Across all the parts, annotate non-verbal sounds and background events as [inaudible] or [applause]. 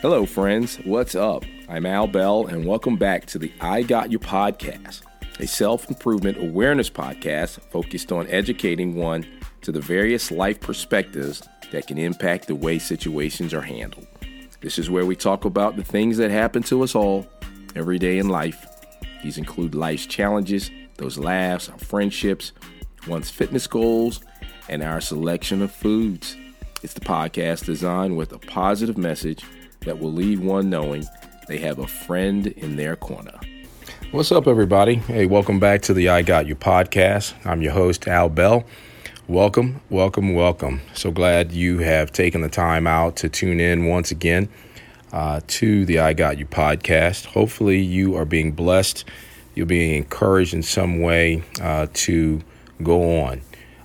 Hello, friends. What's up? I'm Al Bell, and welcome back to the I Got You podcast, a self improvement awareness podcast focused on educating one to the various life perspectives that can impact the way situations are handled. This is where we talk about the things that happen to us all every day in life. These include life's challenges, those laughs, our friendships, one's fitness goals, and our selection of foods. It's the podcast designed with a positive message that will leave one knowing they have a friend in their corner. What's up, everybody? Hey, welcome back to the I Got You podcast. I'm your host, Al Bell. Welcome, welcome, welcome. So glad you have taken the time out to tune in once again uh, to the I Got You podcast. Hopefully, you are being blessed. You're being encouraged in some way uh, to go on.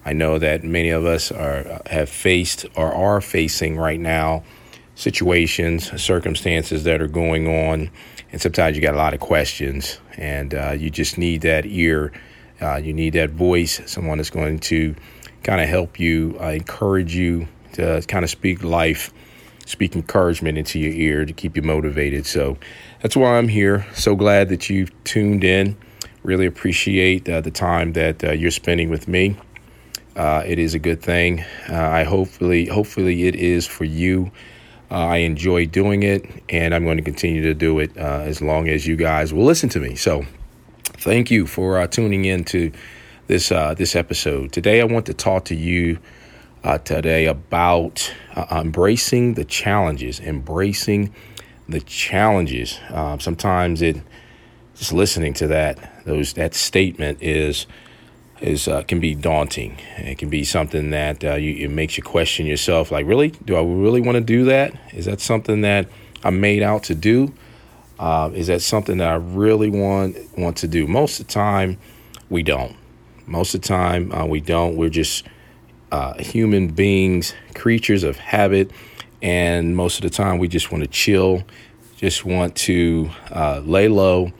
I know that many of us are have faced or are facing right now situations, circumstances that are going on, and sometimes you got a lot of questions, and uh, you just need that ear, uh, you need that voice, someone that's going to kind of help you, uh, encourage you to kind of speak life, speak encouragement into your ear to keep you motivated. So that's why I'm here. So glad that you've tuned in. Really appreciate uh, the time that uh, you're spending with me. Uh, it is a good thing. I hopefully, hopefully, it is for you. Uh, I enjoy doing it, and I'm going to continue to do it uh, as long as you guys will listen to me. So, thank you for uh, tuning in to this uh, this episode. Today, I want to talk to you uh, today about uh, embracing the challenges, embracing the challenges. sometimes it just listening to that those that statement is is uh, can be daunting. It can be something that uh, you, it makes you question yourself. Like, really, do I really want to do that? Is that something that I'm made out to do? Uh, is that something that I really want want to do? Most of the time, we don't. Most of the time, uh, we don't. We're just uh, human beings, creatures of habit, and most of the time, we just want to chill, just want to uh, lay low.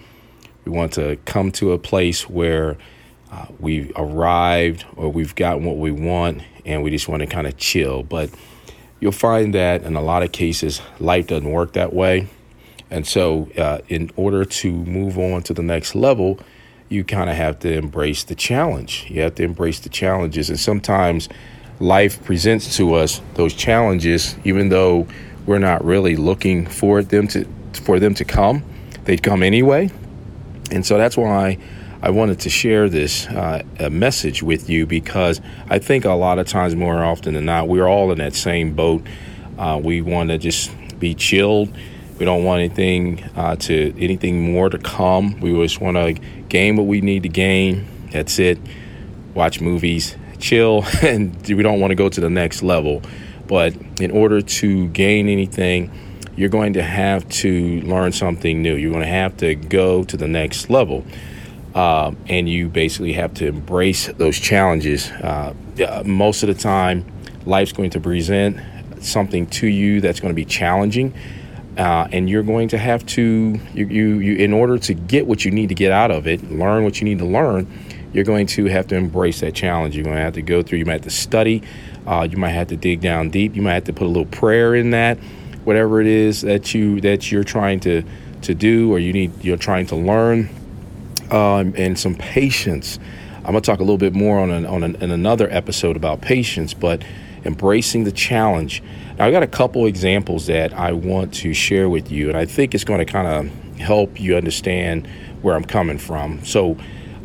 We want to come to a place where uh, we've arrived or we've gotten what we want and we just want to kind of chill. But you'll find that in a lot of cases, life doesn't work that way. And so, uh, in order to move on to the next level, you kind of have to embrace the challenge. You have to embrace the challenges. And sometimes life presents to us those challenges, even though we're not really looking for them to for them to come. They come anyway. And so that's why I wanted to share this uh, message with you because I think a lot of times, more often than not, we're all in that same boat. Uh, we want to just be chilled. We don't want anything uh, to anything more to come. We just want to gain what we need to gain. That's it. Watch movies, chill, [laughs] and we don't want to go to the next level. But in order to gain anything, you're going to have to learn something new. You're going to have to go to the next level. Um, and you basically have to embrace those challenges. Uh, most of the time, life's going to present something to you that's going to be challenging, uh, and you're going to have to you, you you in order to get what you need to get out of it, learn what you need to learn. You're going to have to embrace that challenge. You're going to have to go through. You might have to study. Uh, you might have to dig down deep. You might have to put a little prayer in that. Whatever it is that you that you're trying to to do, or you need you're trying to learn um, and some patience. I'm to talk a little bit more on, an, on an, another episode about patience, but embracing the challenge. Now, I got a couple examples that I want to share with you, and I think it's going to kind of help you understand where I'm coming from. So,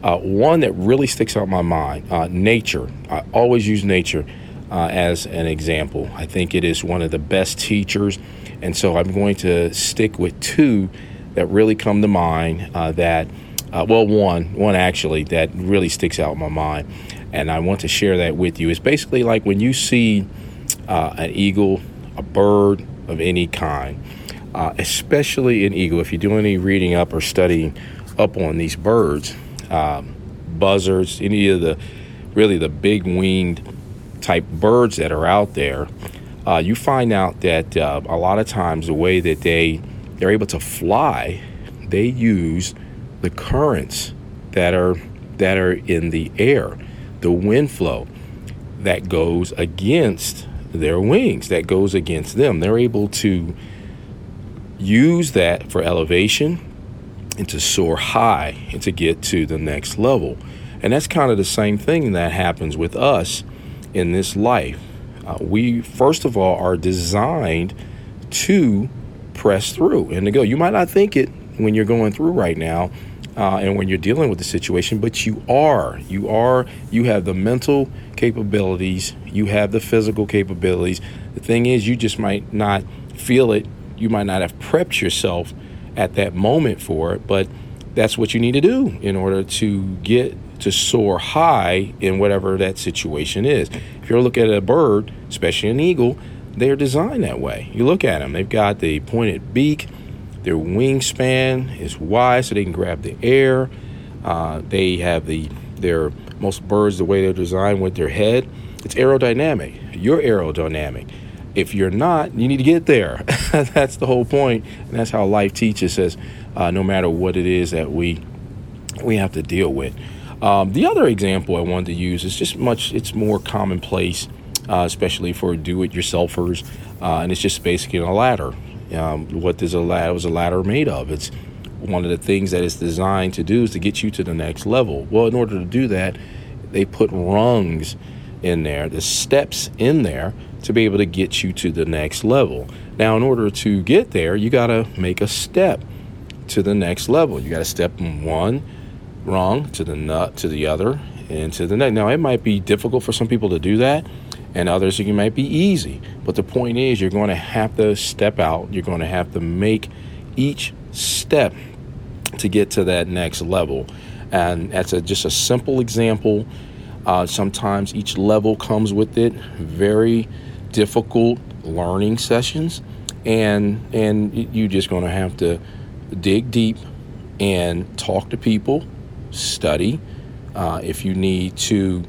uh, one that really sticks out in my mind uh, nature. I always use nature uh, as an example. I think it is one of the best teachers, and so I'm going to stick with two that really come to mind uh, that uh, well, one, one actually that really sticks out in my mind, and I want to share that with you. It's basically like when you see uh, an eagle, a bird of any kind, uh, especially an eagle. If you do any reading up or studying up on these birds, um, buzzards, any of the really the big winged type birds that are out there, uh, you find out that uh, a lot of times the way that they they're able to fly, they use the currents that are that are in the air, the wind flow that goes against their wings, that goes against them. They're able to use that for elevation and to soar high and to get to the next level. And that's kind of the same thing that happens with us in this life. Uh, we, first of all, are designed to press through and to go. You might not think it when you're going through right now uh, and when you're dealing with the situation, but you are. You are. You have the mental capabilities, you have the physical capabilities. The thing is, you just might not feel it. You might not have prepped yourself at that moment for it, but that's what you need to do in order to get to soar high in whatever that situation is. If you're looking at a bird, especially an eagle, they're designed that way. You look at them, they've got the pointed beak, their wingspan is wide so they can grab the air. Uh, they have the their most birds the way they're designed with their head. It's aerodynamic. You're aerodynamic. If you're not, you need to get there. [laughs] that's the whole point, and that's how life teaches us. Uh, no matter what it is that we we have to deal with. Um, the other example I wanted to use is just much. It's more commonplace, uh, especially for do-it-yourselfers, uh, and it's just basically a ladder. Um, what is a ladder? Was a ladder made of? It's one of the things that it's designed to do is to get you to the next level. Well, in order to do that, they put rungs in there, the steps in there to be able to get you to the next level. Now, in order to get there, you got to make a step to the next level. You got to step from one rung to the nut to the other and to the next. Now, it might be difficult for some people to do that, and others it might be easy. But the point is, you're going to have to step out. You're going to have to make each step to get to that next level. And that's a, just a simple example uh, sometimes each level comes with it very difficult learning sessions, and and you're just going to have to dig deep and talk to people, study. Uh, if you need to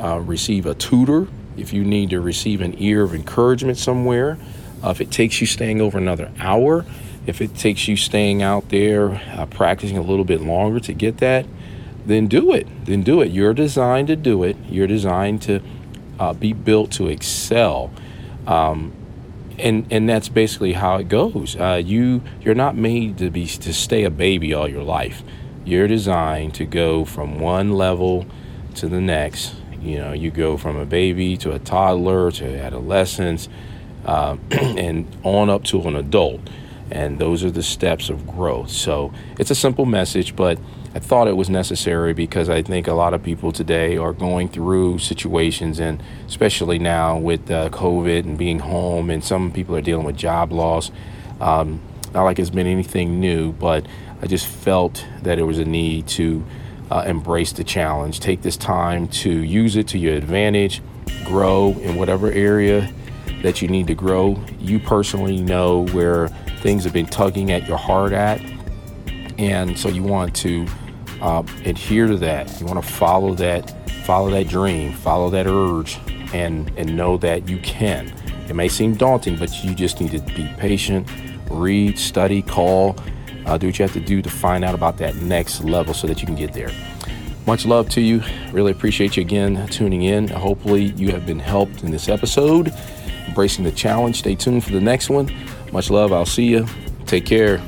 uh, receive a tutor, if you need to receive an ear of encouragement somewhere, uh, if it takes you staying over another hour, if it takes you staying out there uh, practicing a little bit longer to get that, then do it. Then do it. You're designed to do it. You're designed to uh, be built to excel. Um, and and that's basically how it goes. Uh, you you're not made to be to stay a baby all your life. You're designed to go from one level to the next. You know, you go from a baby to a toddler to adolescence, uh, [clears throat] and on up to an adult. And those are the steps of growth. So it's a simple message, but I thought it was necessary because I think a lot of people today are going through situations, and especially now with uh, COVID and being home, and some people are dealing with job loss. Um, not like it's been anything new, but I just felt that it was a need to uh, embrace the challenge. Take this time to use it to your advantage, grow in whatever area that you need to grow. You personally know where things have been tugging at your heart at. And so you want to uh, adhere to that. You want to follow that, follow that dream, follow that urge, and and know that you can. It may seem daunting, but you just need to be patient, read, study, call, uh, do what you have to do to find out about that next level so that you can get there. Much love to you. Really appreciate you again tuning in. Hopefully, you have been helped in this episode. Embracing the challenge. Stay tuned for the next one. Much love. I'll see you. Take care.